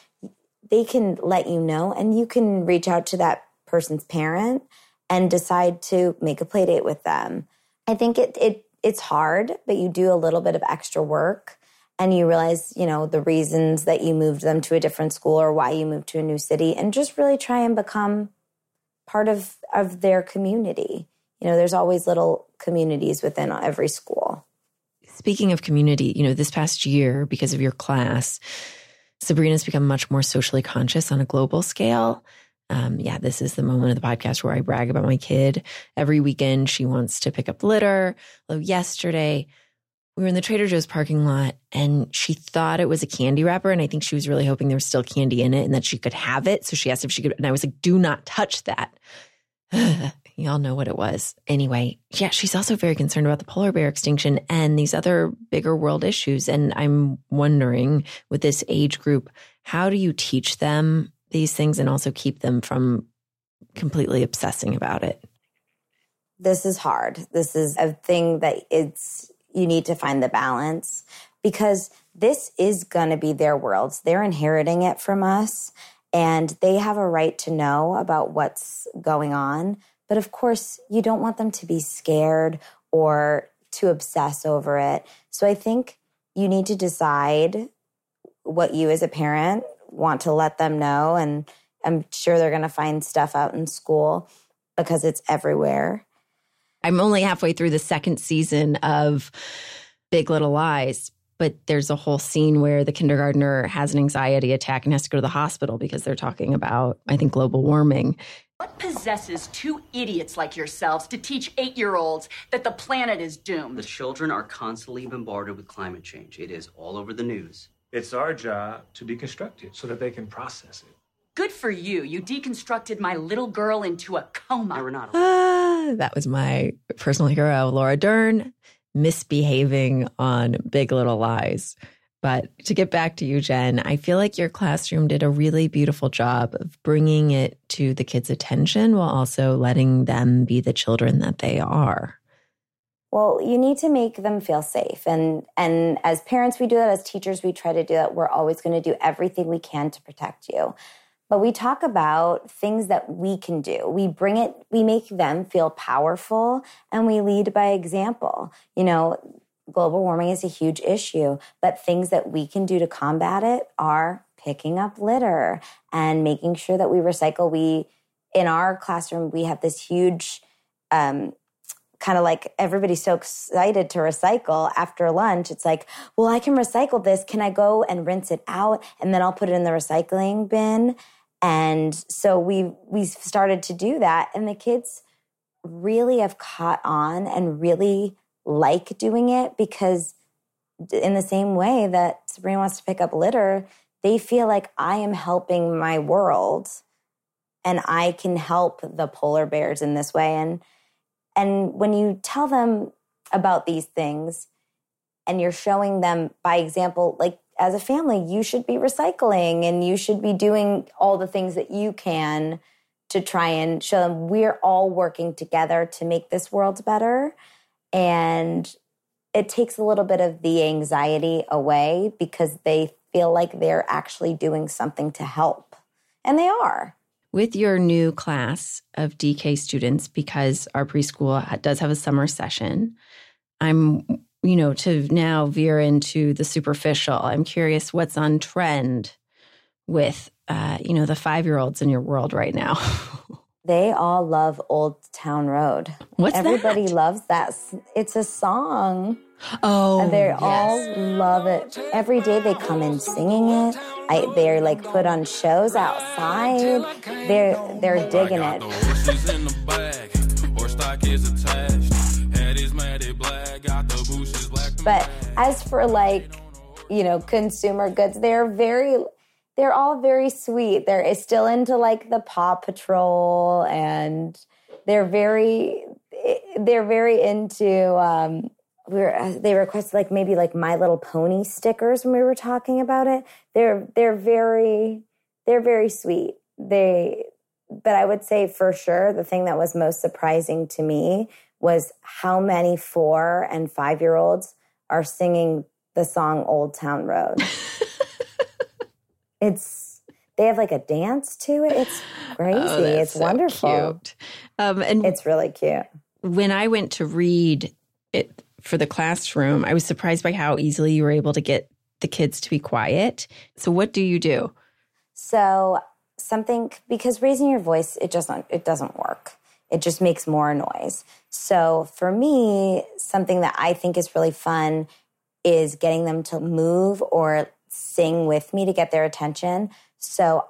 They can let you know and you can reach out to that person's parent and decide to make a play date with them. I think it it it's hard, but you do a little bit of extra work and you realize, you know, the reasons that you moved them to a different school or why you moved to a new city and just really try and become part of of their community. You know, there's always little communities within every school. Speaking of community, you know, this past year because of your class, Sabrina's become much more socially conscious on a global scale. Um, yeah, this is the moment of the podcast where I brag about my kid. Every weekend, she wants to pick up litter. Although yesterday, we were in the Trader Joe's parking lot and she thought it was a candy wrapper. And I think she was really hoping there was still candy in it and that she could have it. So she asked if she could. And I was like, do not touch that. Y'all know what it was. Anyway, yeah, she's also very concerned about the polar bear extinction and these other bigger world issues. And I'm wondering with this age group, how do you teach them these things and also keep them from completely obsessing about it? This is hard. This is a thing that it's, you need to find the balance because this is going to be their worlds. They're inheriting it from us and they have a right to know about what's going on. But of course, you don't want them to be scared or to obsess over it. So I think you need to decide what you as a parent want to let them know. And I'm sure they're going to find stuff out in school because it's everywhere. I'm only halfway through the second season of Big Little Lies, but there's a whole scene where the kindergartner has an anxiety attack and has to go to the hospital because they're talking about, I think, global warming. What possesses two idiots like yourselves to teach eight year olds that the planet is doomed? The children are constantly bombarded with climate change. It is all over the news. It's our job to deconstruct it so that they can process it. Good for you. You deconstructed my little girl into a coma. Renata. Ah, that was my personal hero, Laura Dern, misbehaving on Big Little Lies. But to get back to you, Jen, I feel like your classroom did a really beautiful job of bringing it to the kids' attention while also letting them be the children that they are. Well, you need to make them feel safe. And and as parents we do that, as teachers we try to do that. We're always going to do everything we can to protect you. But we talk about things that we can do. We bring it, we make them feel powerful and we lead by example. You know, global warming is a huge issue, but things that we can do to combat it are picking up litter and making sure that we recycle. We in our classroom we have this huge um, kind of like everybody's so excited to recycle after lunch. It's like, well, I can recycle this. Can I go and rinse it out and then I'll put it in the recycling bin? And so we we started to do that and the kids really have caught on and really like doing it because in the same way that Sabrina wants to pick up litter, they feel like I am helping my world and I can help the polar bears in this way and and when you tell them about these things and you're showing them by example, like as a family, you should be recycling and you should be doing all the things that you can to try and show them we're all working together to make this world better. And it takes a little bit of the anxiety away because they feel like they're actually doing something to help. And they are with your new class of DK students, because our preschool does have a summer session, I'm, you know, to now veer into the superficial. I'm curious what's on trend with, uh, you know, the five year olds in your world right now. they all love Old Town Road. What's Everybody that? loves that. It's a song. Oh, And they yes. all love it. Every day they come in singing it. I, they're like put on shows outside. They're they're digging it. Horses in the bag, horse stock is attached. Head is matted black, got the bushes black. But as for like, you know, consumer goods, they're very they're all very sweet. They're still into like the Paw Patrol and they're very they're very into um we were, uh, they requested like maybe like My Little Pony stickers when we were talking about it. They're they're very they're very sweet. They but I would say for sure the thing that was most surprising to me was how many 4 and 5 year olds are singing the song Old Town Road. it's they have like a dance to it. It's crazy. Oh, it's so wonderful. Um, and It's really cute. when I went to read it for the classroom, I was surprised by how easily you were able to get the kids to be quiet. So, what do you do? So something because raising your voice it doesn't it doesn't work. It just makes more noise. So for me, something that I think is really fun is getting them to move or sing with me to get their attention. So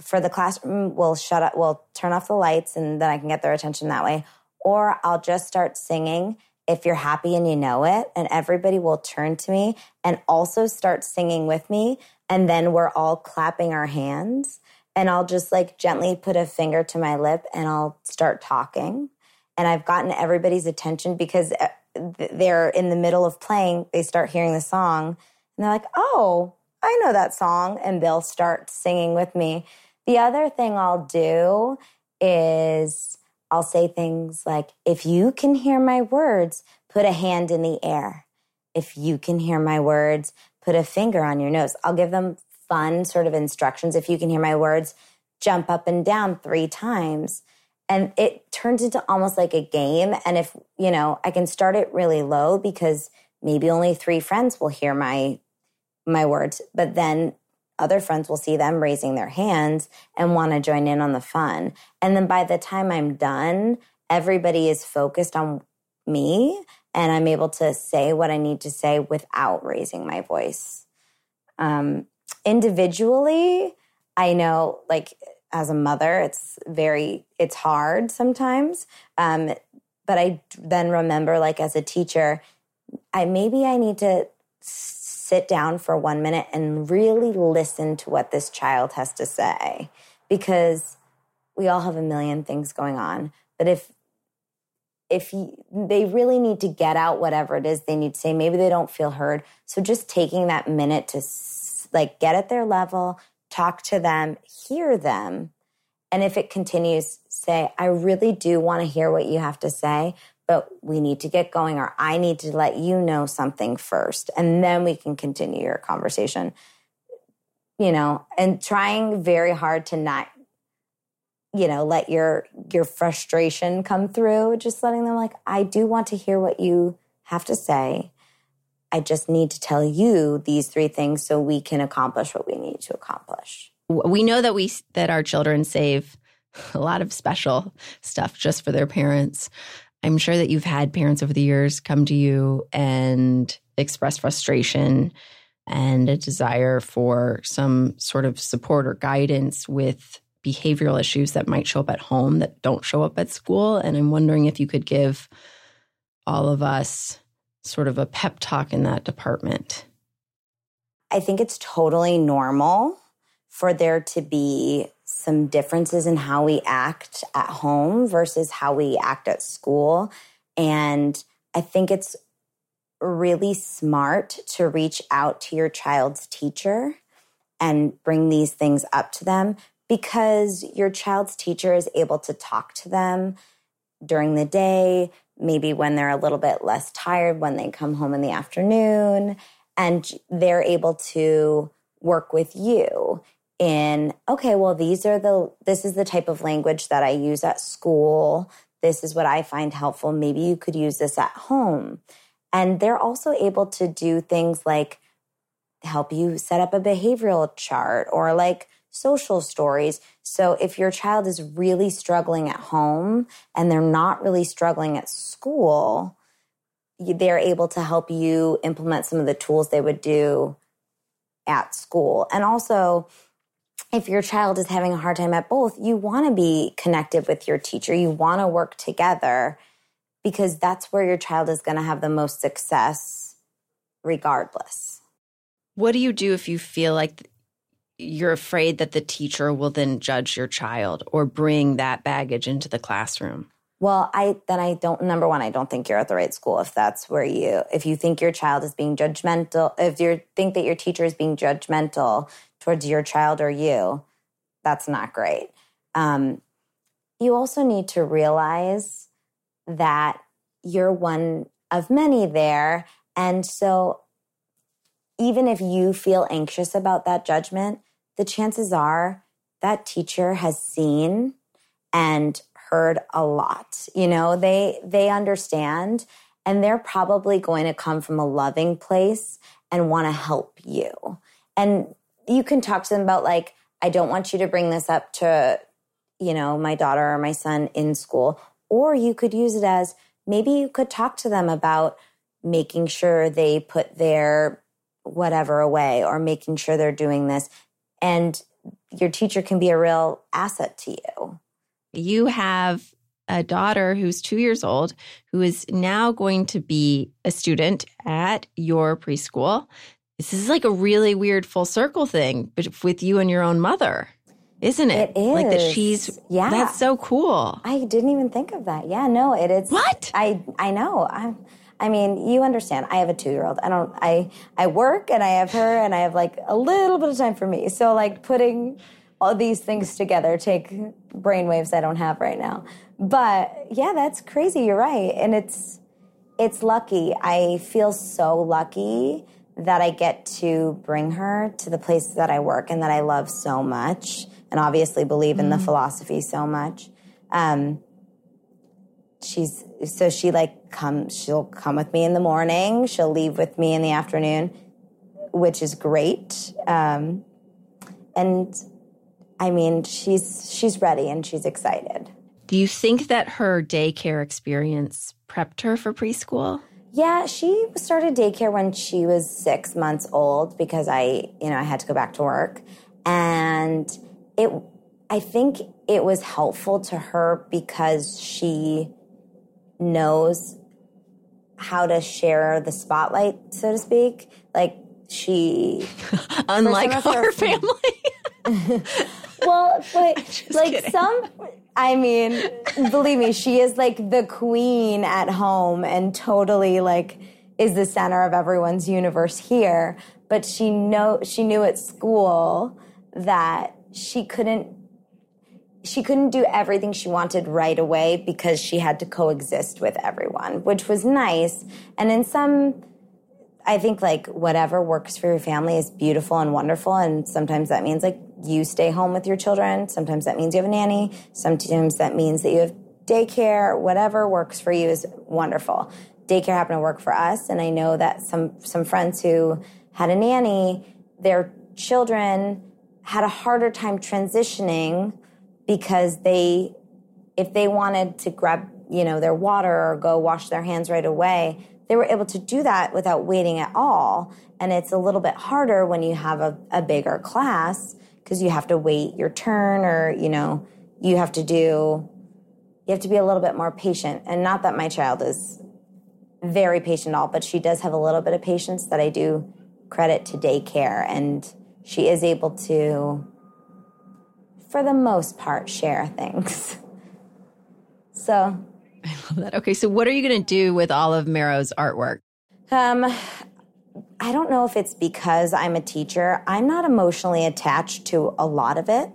for the classroom, we'll shut up, we'll turn off the lights and then I can get their attention that way. Or I'll just start singing if you're happy and you know it, and everybody will turn to me and also start singing with me. And then we're all clapping our hands. And I'll just like gently put a finger to my lip and I'll start talking. And I've gotten everybody's attention because uh, they're in the middle of playing, they start hearing the song and they're like, oh, I know that song. And they'll start singing with me. The other thing I'll do is I'll say things like, if you can hear my words, put a hand in the air. If you can hear my words, put a finger on your nose. I'll give them fun sort of instructions. If you can hear my words, jump up and down three times. And it turns into almost like a game. And if, you know, I can start it really low because maybe only three friends will hear my my words, but then other friends will see them raising their hands and want to join in on the fun. And then by the time I'm done, everybody is focused on me and I'm able to say what I need to say without raising my voice. Um, individually, I know like as a mother, it's very, it's hard sometimes. Um, but I then remember like as a teacher, I maybe I need to sit down for one minute and really listen to what this child has to say. Because we all have a million things going on but if if they really need to get out whatever it is they need to say maybe they don't feel heard. So just taking that minute to like get at their level talk to them hear them. And if it continues say i really do want to hear what you have to say but we need to get going or I need to let you know something first and then we can continue your conversation. You know, and trying very hard to not you know, let your your frustration come through, just letting them like I do want to hear what you have to say. I just need to tell you these three things so we can accomplish what we need to accomplish. We know that we that our children save a lot of special stuff just for their parents. I'm sure that you've had parents over the years come to you and express frustration and a desire for some sort of support or guidance with behavioral issues that might show up at home that don't show up at school. And I'm wondering if you could give all of us sort of a pep talk in that department. I think it's totally normal for there to be some differences in how we act at home versus how we act at school. And I think it's really smart to reach out to your child's teacher and bring these things up to them because your child's teacher is able to talk to them during the day, maybe when they're a little bit less tired, when they come home in the afternoon, and they're able to work with you in okay well these are the this is the type of language that i use at school. This is what i find helpful. Maybe you could use this at home. And they're also able to do things like help you set up a behavioral chart or like social stories. So if your child is really struggling at home and they're not really struggling at school they're able to help you implement some of the tools they would do at school. And also, if your child is having a hard time at both, you want to be connected with your teacher. You want to work together because that's where your child is going to have the most success regardless. What do you do if you feel like you're afraid that the teacher will then judge your child or bring that baggage into the classroom? Well, I then I don't number one, I don't think you're at the right school if that's where you if you think your child is being judgmental, if you think that your teacher is being judgmental towards your child or you, that's not great. Um, you also need to realize that you're one of many there. And so even if you feel anxious about that judgment, the chances are that teacher has seen and heard a lot. You know, they they understand and they're probably going to come from a loving place and want to help you. And you can talk to them about like I don't want you to bring this up to you know, my daughter or my son in school. Or you could use it as maybe you could talk to them about making sure they put their whatever away or making sure they're doing this. And your teacher can be a real asset to you. You have a daughter who's two years old who is now going to be a student at your preschool. This is like a really weird full circle thing, but with you and your own mother, isn't it? It is. Like that she's, yeah. That's so cool. I didn't even think of that. Yeah, no, it is. What? I, I know. I, I mean, you understand. I have a two year old. I don't, I, I work and I have her and I have like a little bit of time for me. So like putting, all these things together take brainwaves I don't have right now. But yeah, that's crazy. You're right. And it's it's lucky. I feel so lucky that I get to bring her to the places that I work and that I love so much and obviously believe in the philosophy so much. Um, she's so she like come she'll come with me in the morning she'll leave with me in the afternoon which is great um, and I mean, she's she's ready and she's excited. Do you think that her daycare experience prepped her for preschool? Yeah, she started daycare when she was six months old because I, you know, I had to go back to work, and it. I think it was helpful to her because she knows how to share the spotlight, so to speak. Like she, unlike our family. well, but like kidding. some, I mean, believe me, she is like the queen at home and totally like is the center of everyone's universe here. But she know she knew at school that she couldn't she couldn't do everything she wanted right away because she had to coexist with everyone, which was nice. And in some I think like whatever works for your family is beautiful and wonderful. And sometimes that means like you stay home with your children. Sometimes that means you have a nanny. Sometimes that means that you have daycare. Whatever works for you is wonderful. Daycare happened to work for us. And I know that some, some friends who had a nanny, their children had a harder time transitioning because they, if they wanted to grab, you know, their water or go wash their hands right away, they were able to do that without waiting at all. And it's a little bit harder when you have a, a bigger class because you have to wait your turn or, you know, you have to do, you have to be a little bit more patient. And not that my child is very patient at all, but she does have a little bit of patience that I do credit to daycare. And she is able to, for the most part, share things. So I love that. Okay, so what are you going to do with all of Marrow's artwork? Um, I don't know if it's because I'm a teacher. I'm not emotionally attached to a lot of it,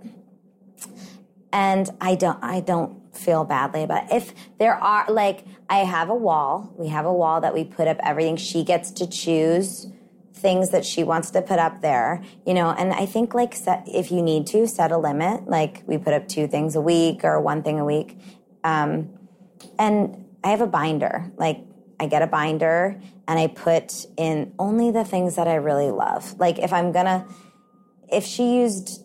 and I don't. I don't feel badly about it. If there are like, I have a wall. We have a wall that we put up everything. She gets to choose things that she wants to put up there, you know. And I think like set, if you need to set a limit, like we put up two things a week or one thing a week. Um, and I have a binder. Like I get a binder and I put in only the things that I really love. Like if I'm gonna, if she used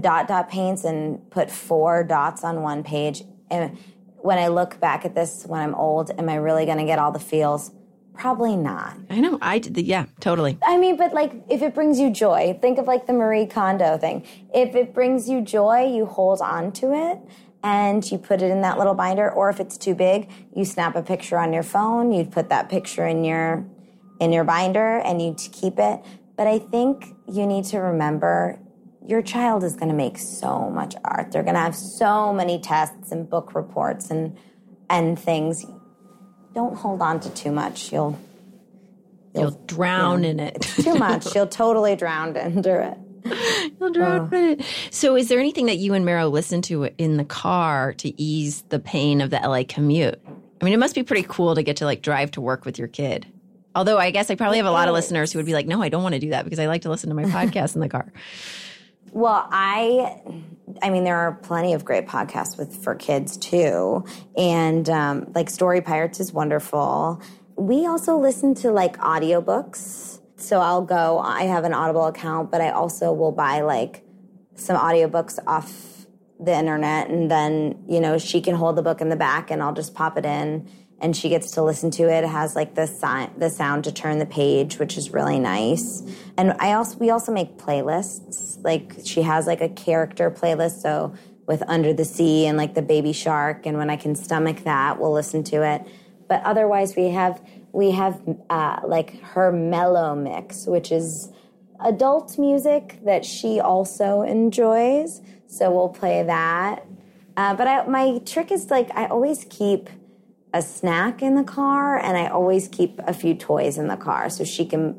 dot dot paints and put four dots on one page, and when I look back at this when I'm old, am I really gonna get all the feels? Probably not. I know. I did. The, yeah, totally. I mean, but like, if it brings you joy, think of like the Marie Kondo thing. If it brings you joy, you hold on to it and you put it in that little binder. Or if it's too big, you snap a picture on your phone. You'd put that picture in your in your binder and you'd keep it. But I think you need to remember your child is going to make so much art. They're going to have so many tests and book reports and and things. Don't hold on to too much. You'll you'll, you'll drown in it. too much. You'll totally drown under it. You'll drown oh. in it. So, is there anything that you and Mero listen to in the car to ease the pain of the LA commute? I mean, it must be pretty cool to get to like drive to work with your kid. Although I guess I probably have a lot of listeners who would be like, no, I don't want to do that because I like to listen to my podcast in the car. Well, I, I mean, there are plenty of great podcasts with for kids too, and um, like Story Pirates is wonderful. We also listen to like audiobooks. So I'll go. I have an Audible account, but I also will buy like some audiobooks off the internet, and then you know she can hold the book in the back, and I'll just pop it in and she gets to listen to it. It has like the si- the sound to turn the page, which is really nice. And I also we also make playlists. Like she has like a character playlist, so with Under the Sea and like the Baby Shark, and when I can stomach that, we'll listen to it. But otherwise, we have we have uh, like her mellow mix, which is adult music that she also enjoys. So we'll play that. Uh, but I, my trick is like I always keep a snack in the car, and I always keep a few toys in the car so she can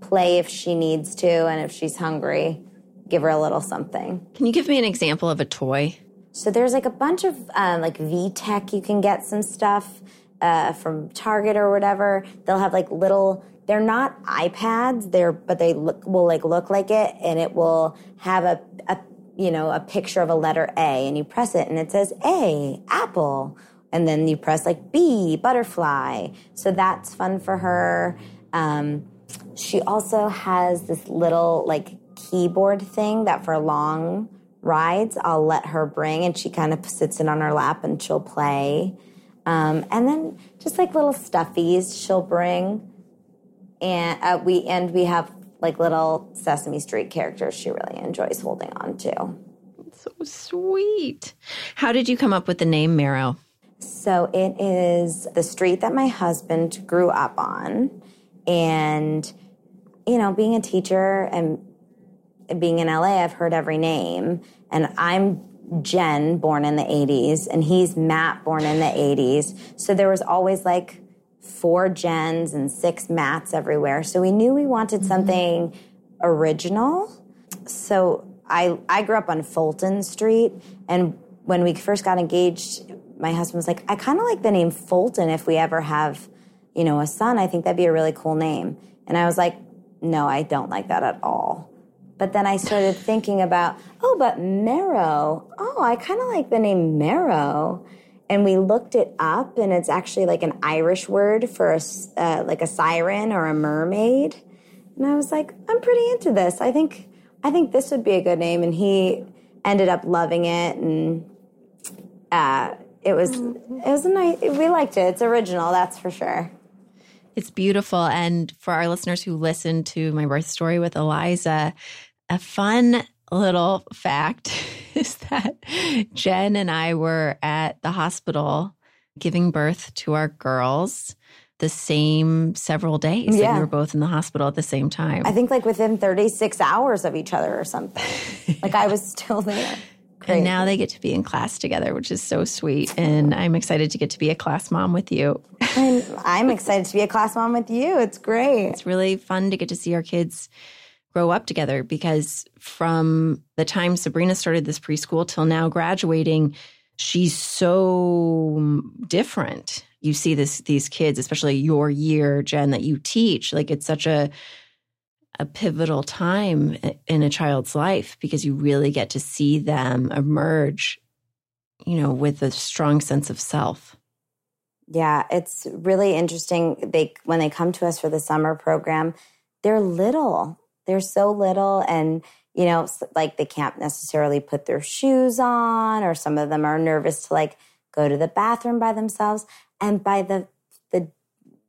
play if she needs to, and if she's hungry, give her a little something. Can you give me an example of a toy? So there's like a bunch of um, like VTech. You can get some stuff uh, from Target or whatever. They'll have like little. They're not iPads. They're but they look, will like look like it, and it will have a, a you know a picture of a letter A, and you press it, and it says A, Apple and then you press like B, butterfly. So that's fun for her. Um, she also has this little like keyboard thing that for long rides I'll let her bring, and she kind of sits it on her lap and she'll play. Um, and then just like little stuffies she'll bring, and uh, we and we have like little Sesame Street characters she really enjoys holding on to. So sweet. How did you come up with the name Mero? So it is the street that my husband grew up on. And, you know, being a teacher and being in LA, I've heard every name. And I'm Jen, born in the 80s, and he's Matt, born in the 80s. So there was always like four Jens and six Matts everywhere. So we knew we wanted mm-hmm. something mm-hmm. original. So I I grew up on Fulton Street, and when we first got engaged, my husband was like, I kind of like the name Fulton if we ever have, you know, a son. I think that'd be a really cool name. And I was like, no, I don't like that at all. But then I started thinking about, oh, but Mero. Oh, I kind of like the name Mero. And we looked it up, and it's actually like an Irish word for a, uh, like a siren or a mermaid. And I was like, I'm pretty into this. I think I think this would be a good name. And he ended up loving it, and uh, it was it was a nice we liked it it's original that's for sure it's beautiful and for our listeners who listened to my birth story with eliza a fun little fact is that jen and i were at the hospital giving birth to our girls the same several days. Yeah. We were both in the hospital at the same time. I think like within 36 hours of each other or something. like I was still there. Great. And now they get to be in class together, which is so sweet. And I'm excited to get to be a class mom with you. and I'm excited to be a class mom with you. It's great. It's really fun to get to see our kids grow up together because from the time Sabrina started this preschool till now graduating, she's so different. You see this these kids, especially your year, Jen, that you teach. Like it's such a a pivotal time in a child's life because you really get to see them emerge, you know, with a strong sense of self. Yeah, it's really interesting. They when they come to us for the summer program, they're little. They're so little and you know, like they can't necessarily put their shoes on or some of them are nervous to like go to the bathroom by themselves and by the the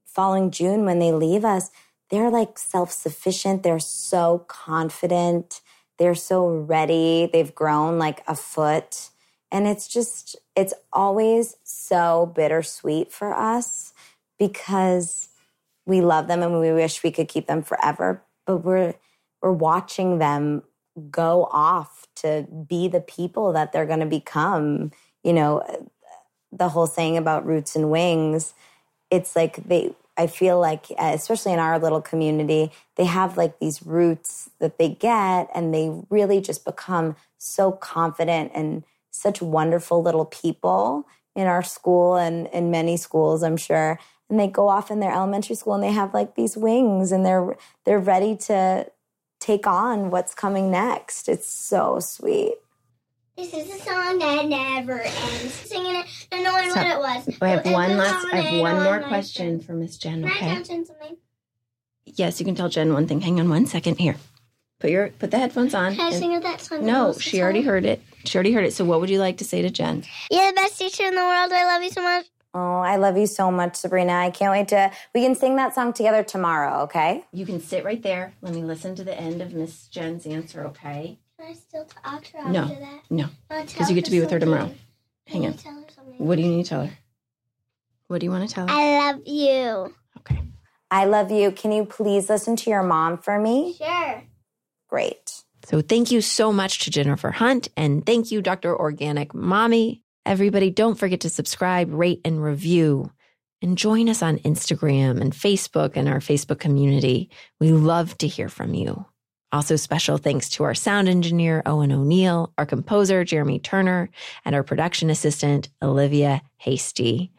following June when they leave us, they're like self sufficient. They're so confident. They're so ready. They've grown like a foot. And it's just, it's always so bittersweet for us because we love them and we wish we could keep them forever. But we're, we're watching them go off to be the people that they're going to become. You know, the whole saying about roots and wings, it's like they, I feel like, uh, especially in our little community, they have like these roots that they get and they really just become so confident and such wonderful little people in our school and in many schools, I'm sure. And they go off in their elementary school and they have like these wings and they're they're ready to take on what's coming next. It's so sweet. This is a song that never ends. Singing it, not knowing Stop. what it was. I have It's one a last. I have one more my question for Miss Jen. Can I Okay. mention something? Yes, you can tell Jen one thing. Hang on one second. Here, put your put the headphones on. Can I sing her that song? no, she already song? heard it. She already heard it. So, what would you like to say to Jen? You're the best teacher in the world. I love you so much. Oh, I love you so much, Sabrina. I can't wait to we can sing that song together tomorrow, okay? You can sit right there. Let me listen to the end of Miss Jen's answer. Okay. Can I still talk to her No, after that? no, Because because you get to be with her tomorrow. Hang you on. tell her something? What do you need to tell her? What do you want to tell her? I love you. Okay. I love you. Can you please listen to your mom for me? Sure. Great. So thank you so much to Jennifer Hunt and thank you, Dr. Organic Mommy. Everybody, don't forget to subscribe, rate, and review. And join us on Instagram and Facebook and our Facebook community. We love to hear from you. Also, special thanks to our sound engineer, Owen O'Neill, our composer, Jeremy Turner, and our production assistant, Olivia Hasty.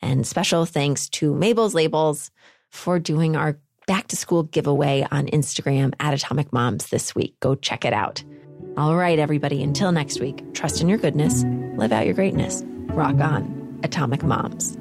And special thanks to Mabel's Labels for doing our back to school giveaway on Instagram at Atomic Moms this week. Go check it out. All right, everybody, until next week, trust in your goodness, live out your greatness. Rock on, Atomic Moms.